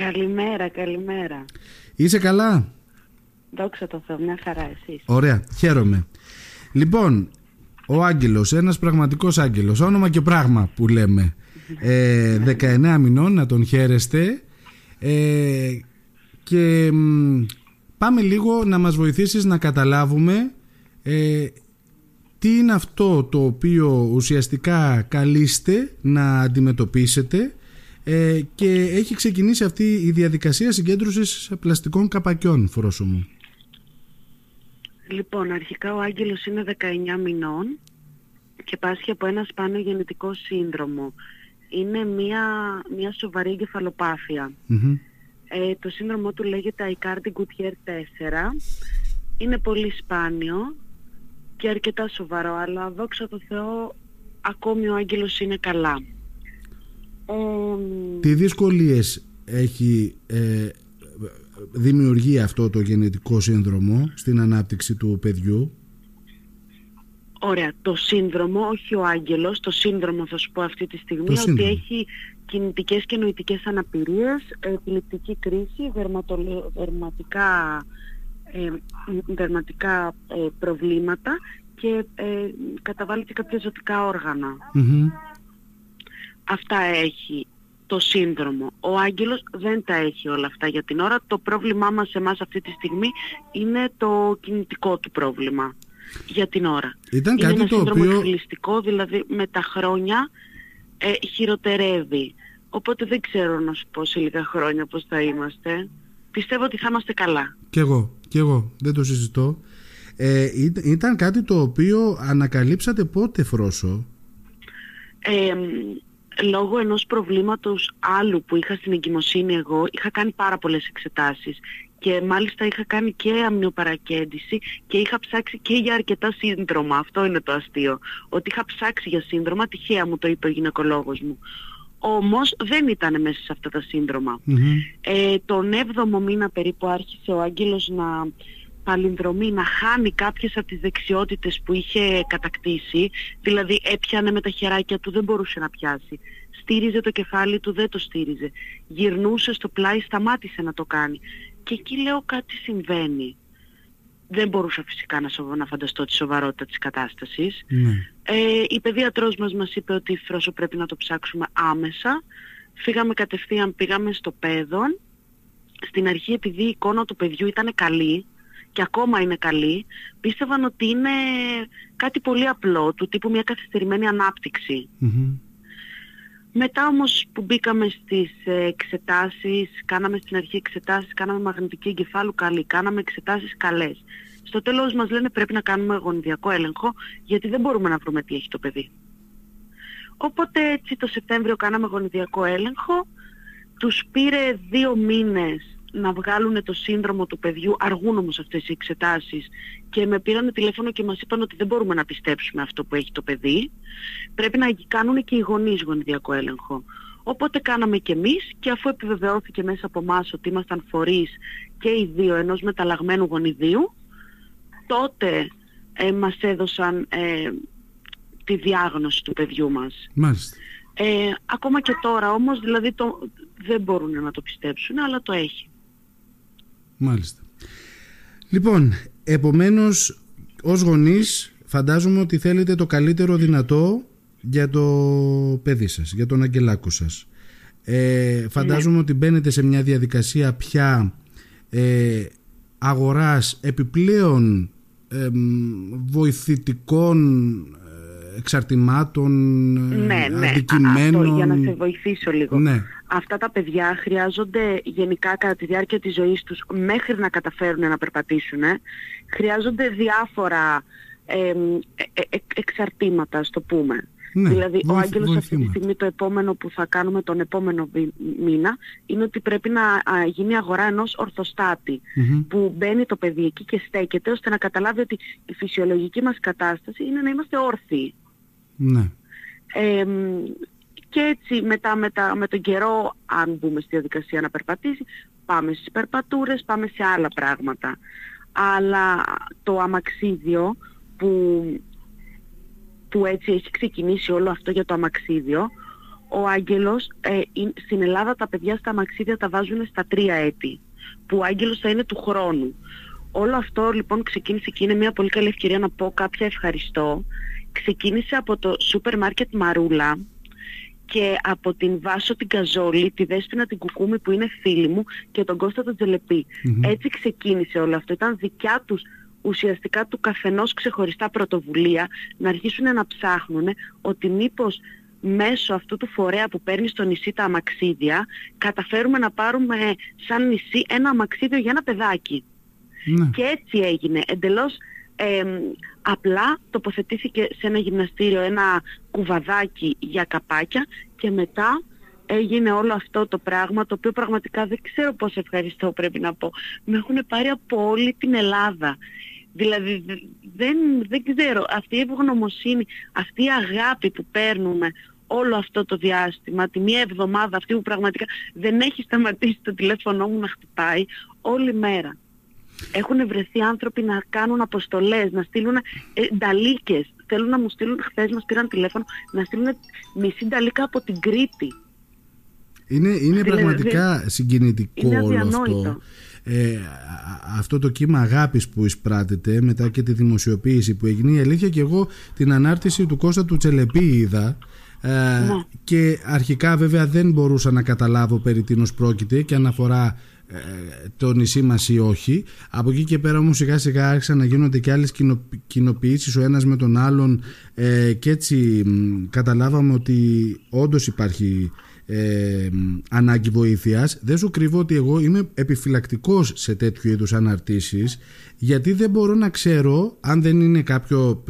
Καλημέρα, καλημέρα. Είσαι καλά; Δόξα τω Θεώ, μια χαρά εσείς. Ωραία, χαίρομαι. Λοιπόν, ο Άγγελος, ένας πραγματικός Άγγελος, όνομα και πράγμα που λέμε. Ε, 19 μηνών, να τον χαίρεστε. Ε, και πάμε λίγο να μας βοηθήσεις να καταλάβουμε ε, τι είναι αυτό το οποίο ουσιαστικά καλείστε να αντιμετωπίσετε ε, και έχει ξεκινήσει αυτή η διαδικασία συγκέντρωσης πλαστικών καπακιών, Φρόσο μου. Λοιπόν, αρχικά ο Άγγελος είναι 19 μηνών και πάσχει από ένα σπάνιο γενετικό σύνδρομο. Είναι μια, μια σοβαρή Ε, το σύνδρομό του λέγεται Aicardi Gouttier 4. Είναι πολύ σπάνιο και αρκετά σοβαρό, αλλά δόξα τω Θεώ ακόμη ο Άγγελος είναι καλά. Τι δυσκολίες έχει ε, δημιουργεί αυτό το γενετικό σύνδρομο στην ανάπτυξη του παιδιού; Ωραία. Το σύνδρομο, όχι ο άγγελος, το σύνδρομο θα σου πω αυτή τη στιγμή, ότι έχει κινητικές και νοητικές αναπηρίες, επιληπτική κρίση, δερματικά, ε, δερματικά ε, προβλήματα και ε, καταβάλει και κάποια ζωτικά Αυτά έχει το σύνδρομο. Ο Άγγελος δεν τα έχει όλα αυτά για την ώρα. Το πρόβλημά μας εμάς αυτή τη στιγμή είναι το κινητικό του πρόβλημα για την ώρα. Ήταν είναι κάτι ένα το σύνδρομο οποίο... δηλαδή με τα χρόνια ε, χειροτερεύει. Οπότε δεν ξέρω να σου πω σε λίγα χρόνια πώς θα είμαστε. Πιστεύω ότι θα είμαστε καλά. Κι εγώ, κι εγώ, δεν το συζητώ. Ε, ήταν κάτι το οποίο ανακαλύψατε πότε Φρόσο; Ε, λόγω ενός προβλήματος άλλου που είχα στην εγκυμοσύνη εγώ, είχα κάνει πάρα πολλές εξετάσεις και μάλιστα είχα κάνει και αμνιοπαρακέντηση και είχα ψάξει και για αρκετά σύνδρομα. Αυτό είναι το αστείο. Ότι είχα ψάξει για σύνδρομα, τυχαία μου το είπε ο γυναικολόγος μου. Όμως δεν ήταν μέσα σε αυτά τα συνδρομα Ε, τον 7ο μήνα περίπου άρχισε ο Άγγελος να παλινδρομεί, να χάνει κάποιες από τις δεξιότητες που είχε κατακτήσει, δηλαδή έπιανε με τα χεράκια του, δεν μπορούσε να πιάσει. Στήριζε το κεφάλι του, δεν το στήριζε. Γυρνούσε στο πλάι, σταμάτησε να το κάνει. Και εκεί λέω κάτι συμβαίνει. Δεν μπορούσα φυσικά να, να φανταστώ τη σοβαρότητα της κατάστασης. Ναι. Ε, η παιδίατρός μας μας είπε ότι φρόσο πρέπει να το ψάξουμε άμεσα. Φύγαμε κατευθείαν, πήγαμε στο παιδόν. Στην αρχή επειδή η εικόνα του παιδιού ήταν καλή, και ακόμα είναι καλή, πίστευαν ότι είναι κάτι πολύ απλό, του τύπου μια καθυστερημένη Μετά όμως που μπήκαμε στις εξετάσεις, κάναμε στην αρχή εξετάσεις, κάναμε μαγνητική εγκεφάλου καλή, κάναμε εξετάσεις καλές. Στο τέλος μας λένε πρέπει να κάνουμε γονιδιακό έλεγχο, γιατί δεν μπορούμε να βρούμε τι έχει το παιδί. Οπότε έτσι το Σεπτέμβριο κάναμε γονιδιακό έλεγχο, τους πήρε δύο μήνες να βγάλουν το σύνδρομο του παιδιού, αργούν όμως αυτές οι εξετάσεις και με πήραν τηλέφωνο και μας είπαν ότι δεν μπορούμε να πιστέψουμε αυτό που έχει το παιδί, πρέπει να κάνουν και οι γονείς γονιδιακό έλεγχο. Οπότε κάναμε και εμείς και αφού επιβεβαιώθηκε μέσα από εμάς ότι ήμασταν φορείς και οι δύο ενός μεταλλαγμένου γονιδίου, τότε ε, μας έδωσαν ε, τη διάγνωση του παιδιού μας. Μάλιστα. Ε, ακόμα και τώρα όμως, δηλαδή το, δεν μπορούν να το πιστέψουν, αλλά το έχει. Μάλιστα. Λοιπόν, επομένως ως γονείς φαντάζομαι ότι θέλετε το καλύτερο δυνατό για το παιδί σας, για τον αγγελάκο σας. Ε, φαντάζομαι ναι. ότι μπαίνετε σε μια διαδικασία πια ε, αγοράς επιπλέον ε, βοηθητικών εξαρτημάτων, ναι, ναι. αντικειμένων. Αυτό, για να σε βοηθήσω λίγο. Ναι αυτά τα παιδιά χρειάζονται γενικά κατά τη διάρκεια της ζωής τους μέχρι να καταφέρουν να περπατήσουν χρειάζονται διάφορα ε, ε, εξαρτήματα, στο το πούμε. Ναι, δηλαδή ο Άγγελος αυτή τη στιγμή το επόμενο που θα κάνουμε τον επόμενο μήνα είναι ότι πρέπει να γίνει αγορά ενός που μπαίνει το παιδί εκεί και στέκεται ώστε να καταλάβει ότι η φυσιολογική μας κατάσταση είναι να είμαστε όρθιοι. Ναι. Και έτσι μετά, μετά με τον καιρό, αν μπούμε στη διαδικασία να περπατήσει, πάμε στις περπατούρες, πάμε σε άλλα πράγματα. Αλλά το αμαξίδιο που, που έτσι έχει ξεκινήσει όλο αυτό για το αμαξίδιο, ο Άγγελος, ε, στην Ελλάδα τα παιδιά στα αμαξίδια τα βάζουν στα τρία έτη, που ο Άγγελος θα είναι του χρόνου. Όλο αυτό λοιπόν ξεκίνησε και είναι μια πολύ καλή ευκαιρία να πω κάποια ευχαριστώ. Ξεκίνησε από το σούπερ μάρκετ Μαρούλα και από την Βάσο την Καζόλη, τη Δέσποινα την Κουκούμη που είναι φίλη μου και τον Κώστα τον τζελεπη Έτσι ξεκίνησε όλο αυτό. Ήταν δικιά τους ουσιαστικά του καθενός ξεχωριστά πρωτοβουλία να αρχίσουν να ψάχνουν ότι μήπως μέσω αυτού του φορέα που παίρνει στο νησί τα αμαξίδια καταφέρουμε να πάρουμε σαν νησί ένα αμαξίδιο για ένα παιδάκι. Ναι. Και έτσι έγινε. Εντελώς απλά τοποθετήθηκε σε ένα γυμναστήριο ένα κουβαδάκι για καπάκια και μετά έγινε όλο αυτό το πράγμα το οποίο πραγματικά δεν ξέρω πώς ευχαριστώ πρέπει να πω. Με έχουν πάρει από όλη την Ελλάδα. Δηλαδή δεν, δεν ξέρω, αυτή η ευγνωμοσύνη, αυτή η αγάπη που παίρνουμε όλο αυτό το διάστημα, τη μία εβδομάδα αυτή που πραγματικά δεν έχει σταματήσει το τηλέφωνο μου να χτυπάει όλη μέρα. Έχουν βρεθεί άνθρωποι να κάνουν αποστολές, να στείλουν ε, νταλίκες. Θέλουν να μου στείλουν, χθες μας πήραν τηλέφωνο, να στείλουν μισή νταλίκα από την Κρήτη. Είναι, είναι πραγματικά συγκινητικό είναι όλο αυτό. Ε, αυτό το κύμα αγάπης που εισπράτεται μετά και τη δημοσιοποίηση που έγινε η αλήθεια και εγώ την ανάρτηση του Κώστα του Τσελεπή είδα ε, ναι. και αρχικά βέβαια δεν μπορούσα να καταλάβω περί τίνος πρόκειται και αν αφορά ε, το νησί μας ή όχι. Από εκεί και πέρα όμως σιγά σιγά άρχισαν να γίνονται και άλλες κοινοποιήσεις ο ένας με τον άλλον ε, και έτσι καταλάβαμε ότι όντως υπάρχει ε, ανάγκη βοήθειας. Δεν σου κρύβω ότι εγώ είμαι επιφυλακτικός σε τέτοιου είδους αναρτήσεις γιατί δεν μπορώ να ξέρω αν δεν είναι κάποιο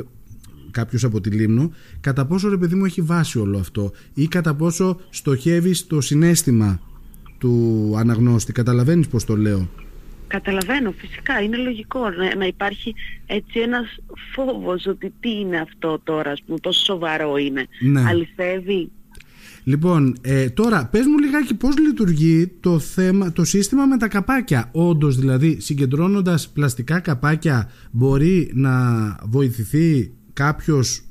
κάποιος από τη Λίμνο κατά πόσο ρε παιδί μου έχει βάσει όλο αυτό ή κατά πόσο στοχεύει στο συνέστημα του αναγνώστη. Καταλαβαίνεις πώς το λέω; Καταλαβαίνω, φυσικά, είναι λογικό να, υπάρχει έτσι ένας φόβος ότι τι είναι αυτό τώρα, ας πούμε, πόσο σοβαρό είναι. Ναι. Αληθεύει. Λοιπόν, ε, τώρα πες μου λιγάκι πώς λειτουργεί το, θέμα, το σύστημα με τα καπάκια. Όντως δηλαδή συγκεντρώνοντας πλαστικά καπάκια μπορεί να βοηθηθεί κάποιος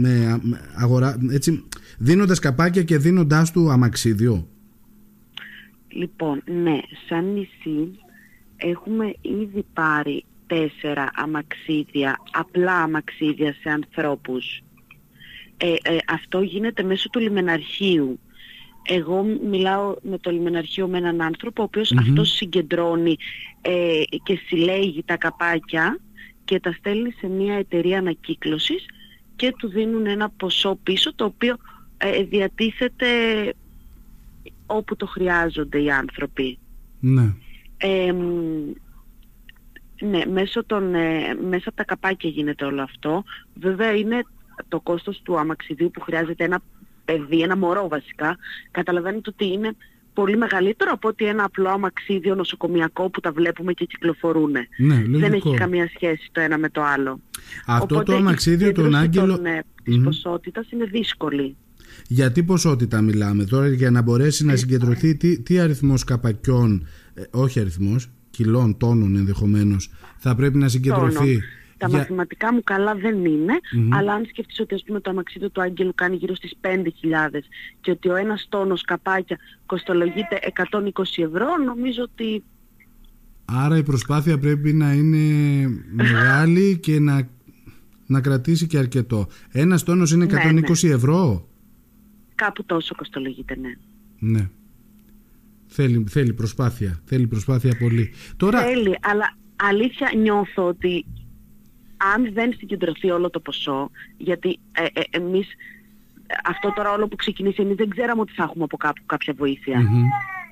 με, αγορά, έτσι, δίνοντας καπάκια και δίνοντάς του αμαξίδιο; Λοιπόν, ναι, σαν νησί έχουμε ήδη πάρει τέσσερα αμαξίδια, απλά αμαξίδια σε ανθρώπους. Ε, ε, αυτό γίνεται μέσω του λιμεναρχείου. Εγώ μιλάω με το λιμεναρχείο με έναν άνθρωπο, ο οποίος αυτός συγκεντρώνει ε, και συλλέγει τα καπάκια και τα στέλνει σε μια εταιρεία ανακύκλωσης και του δίνουν ένα ποσό πίσω, το οποίο διατίθεται όπου το χρειάζονται οι άνθρωποι. Ναι. ναι, μέσω, των, ε, μέσα από τα καπάκια γίνεται όλο αυτό. Βέβαια είναι το κόστος του αμαξιδίου που χρειάζεται ένα παιδί, ένα μωρό βασικά. Καταλαβαίνετε ότι είναι πολύ μεγαλύτερο από ότι ένα απλό αμαξίδιο νοσοκομιακό που τα βλέπουμε και κυκλοφορούν. Ναι, Δεν έχει καμία σχέση το ένα με το άλλο. Αυτό Οπότε, το αμαξίδιο τον Άγγελο... Των, ε, της ποσότητας είναι δύσκολη. Για τι ποσότητα μιλάμε τώρα για να μπορέσει να συγκεντρωθεί τι, τι αριθμός καπακιών, ε, όχι αριθμός, κιλών, τόνων ενδεχομένως, θα πρέπει να συγκεντρωθεί. Τα για... μαθηματικά μου καλά δεν ειναι αλλά αν σκεφτείς ότι ας πούμε το αμαξίδιο του Άγγελου κάνει γύρω στις 5.000 και ότι ο ένας τόνος καπάκια κοστολογείται 120 ευρώ, νομίζω ότι... Άρα η προσπάθεια πρέπει να είναι μεγάλη και να, να κρατήσει και αρκετό. Ένας τόνος είναι 120 ναι, ναι. ευρώ; Κάπου τόσο κοστολογείται, ναι. Ναι. Θέλει, θέλει προσπάθεια. Θέλει προσπάθεια πολύ. Τώρα... Θέλει, αλλά αλήθεια νιώθω ότι αν δεν συγκεντρωθεί όλο το ποσό, γιατί ε, ε, εμείς αυτό τώρα όλο που ξεκινήσει, εμείς δεν ξέραμε ότι θα έχουμε από κάπου κάποια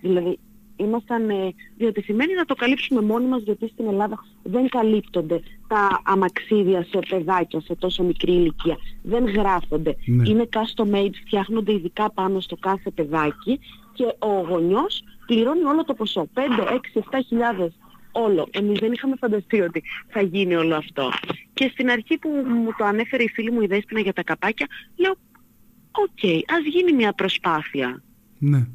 Δηλαδή, ήμασταν ε, διατεθειμένοι να το καλύψουμε μόνοι μας γιατί στην Ελλάδα δεν καλύπτονται τα αμαξίδια σε παιδάκια σε τόσο μικρή ηλικία. Δεν γράφονται. Ναι. Είναι custom made, φτιάχνονται ειδικά πάνω στο κάθε παιδάκι και ο γονιός πληρώνει όλο το ποσό. 5, 6, 7 χιλιάδες όλο. Εμείς δεν είχαμε φανταστεί ότι θα γίνει όλο αυτό. Και στην αρχή που μου το ανέφερε η φίλη μου η Δέσποινα για τα καπάκια, λέω, OK, okay, ας γίνει μια προσπάθεια. Ναι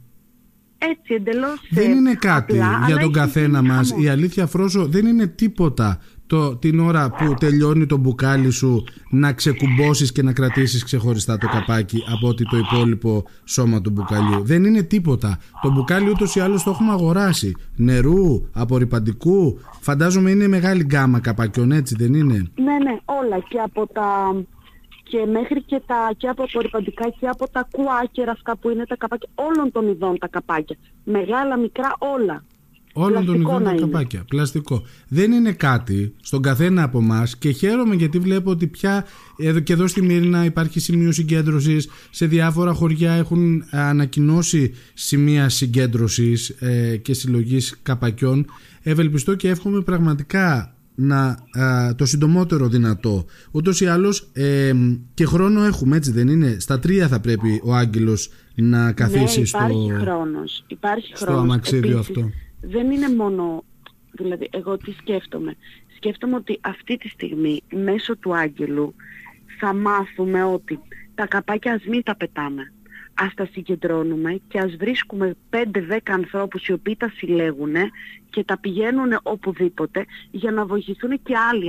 έτσι εντελώς Δεν είναι κάτι για τον καθένα μας. Η αλήθεια Φρόσο δεν είναι τίποτα το, την ώρα που τελειώνει το μπουκάλι σου να ξεκουμπώσεις και να κρατήσεις ξεχωριστά το καπάκι από ότι το υπόλοιπο σώμα του μπουκαλιού. Δεν είναι τίποτα. Το μπουκάλι ούτως ή άλλως το έχουμε αγοράσει. Νερού, απορριπαντικού. Φαντάζομαι είναι μεγάλη γκάμα καπακιών, έτσι δεν είναι; Ναι, ναι, όλα και από τα και μέχρι και, τα, και από απορριπαντικά και από τα κουάκερα αυτά που είναι τα καπάκια, όλων των ειδών τα καπάκια. Μεγάλα, μικρά, όλα. Όλων των ειδών τα καπάκια. Πλαστικό. Δεν είναι κάτι στον καθένα από εμάς και χαίρομαι γιατί βλέπω ότι πια εδώ και εδώ στη Μύρινα υπάρχει σημείο συγκέντρωσης. Σε διάφορα χωριά έχουν ανακοινώσει σημεία συγκέντρωσης ε, και συλλογής καπακιών. Ευελπιστώ και εύχομαι πραγματικά να, το συντομότερο δυνατό. Ούτως ή άλλως ε, και χρόνο έχουμε έτσι δεν είναι; Στα τρία θα πρέπει ο Άγγελος να καθίσει ναι, στο, χρόνος. Υπάρχει στο αμαξίδιο αυτό. Δεν είναι μόνο, δηλαδή εγώ τι σκέφτομαι. Σκέφτομαι ότι αυτή τη στιγμή μέσω του Άγγελου θα μάθουμε ότι τα καπάκια ας μην τα πετάμε ας τα συγκεντρώνουμε και ας βρίσκουμε 5-10 ανθρώπους οι οποίοι τα συλλέγουν και τα πηγαίνουν οπουδήποτε για να βοηθηθούν και άλλοι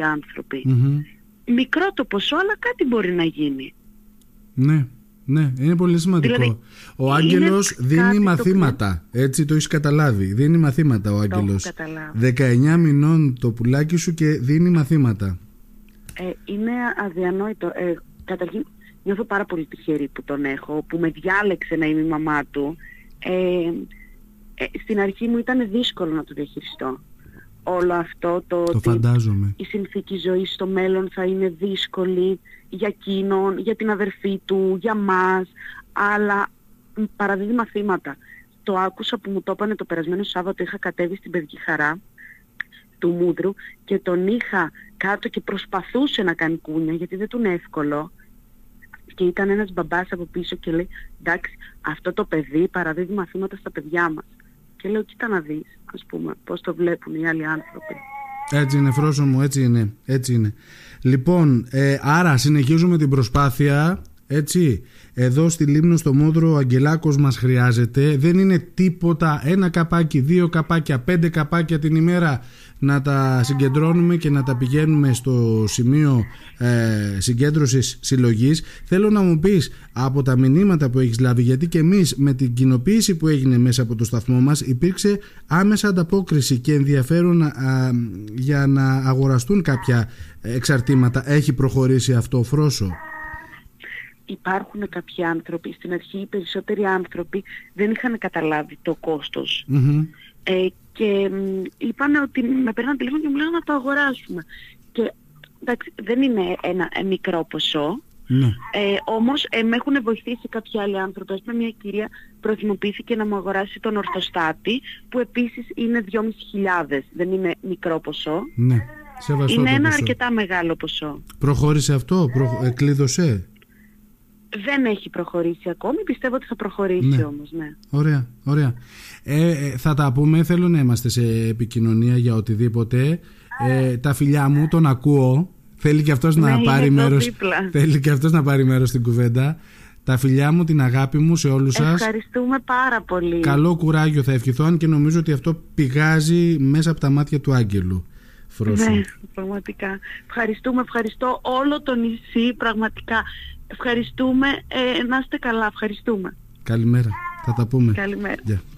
Μικρό το ποσό, αλλά κάτι μπορεί να γίνει. Ναι, ναι, είναι πολύ σημαντικό. Δηλαδή, ο Άγγελος δίνει μαθήματα, έτσι το έχεις καταλάβει. Δίνει μαθήματα ο Άγγελος. 19 μηνών το πουλάκι σου και δίνει μαθήματα. Ε, είναι αδιανόητο. Ε, καταρχήν, νιώθω πάρα πολύ τυχερή που τον έχω, που με διάλεξε να είμαι η μαμά του. Ε, ε, στην αρχή μου ήταν δύσκολο να το διαχειριστώ. Όλο αυτό το, το ότι φαντάζομαι. η συνθήκη ζωής στο μέλλον θα είναι δύσκολη για εκείνον, για την αδερφή του, για μας, αλλά παραδίδει μαθήματα. Το άκουσα που μου το έπανε το περασμένο Σάββατο, είχα κατέβει στην παιδική χαρά του Μούδρου και τον είχα κάτω και προσπαθούσε να κάνει κούνια γιατί δεν του είναι εύκολο και ήταν ένας μπαμπάς από πίσω και λέει εντάξει αυτό το παιδί παραδίδει μαθήματα στα παιδιά μας. Και λέω κοίτα να δεις ας πούμε πώς το βλέπουν οι άλλοι άνθρωποι. Έτσι είναι φρόσο μου, έτσι είναι, έτσι είναι. Λοιπόν, ε, άρα συνεχίζουμε την προσπάθεια έτσι, εδώ στη Λίμνο στο Μόδρο ο Αγγελάκος μας χρειάζεται. Δεν είναι τίποτα ένα καπάκι, δύο καπάκια, πέντε καπάκια την ημέρα να τα συγκεντρώνουμε και να τα πηγαίνουμε στο σημείο ε, συγκέντρωσης συλλογής. Θέλω να μου πεις από τα μηνύματα που έχεις λάβει, γιατί και εμείς με την κοινοποίηση που έγινε μέσα από το σταθμό μας υπήρξε άμεσα ανταπόκριση και ενδιαφέρον για να αγοραστούν κάποια εξαρτήματα. Έχει προχωρήσει αυτό φρόσο; Υπάρχουν κάποιοι άνθρωποι, στην αρχή οι περισσότεροι άνθρωποι δεν είχαν καταλάβει το κοστος Ε, και είπαν ότι με παίρναν τηλέφωνο και μου λέγανε να το αγοράσουμε. Και εντάξει, δεν είναι ένα ε, μικρό ποσό. Ναι. Ε, όμως ε, με έχουν βοηθήσει κάποιοι άλλοι άνθρωποι. Ας πούμε μια κυρία προθυμοποιήθηκε να μου αγοράσει τον ορθοστάτη που επίσης είναι 2.500. Δεν είναι μικρό ποσό. Ναι. είναι ένα αρκετά μεγάλο ποσό. Προχώρησε αυτό, προ... εκλείδωσε δεν έχει προχωρήσει ακόμη. Πιστεύω ότι θα προχωρήσει ναι. όμως, ναι. Ωραία, ωραία. Ε, ε, θα τα πούμε. Θέλω να είμαστε σε επικοινωνία για οτιδήποτε. Ε, τα φιλιά μου, τον ακούω. Θέλει και αυτός να ναι, πάρει μέρος, θέλει και αυτός να πάρει μέρος στην κουβέντα. Τα φιλιά μου, την αγάπη μου σε όλους σας. Ευχαριστούμε πάρα πολύ. Καλό κουράγιο θα ευχηθώ, αν και νομίζω ότι αυτό πηγάζει μέσα από τα μάτια του Άγγελου. Φρόσο. Ναι, πραγματικά. Ευχαριστούμε, ευχαριστώ όλο το νησί, πραγματικά. Ευχαριστούμε. Ε, να είστε καλά. Ευχαριστούμε. Καλημέρα. Θα τα πούμε. Καλημέρα.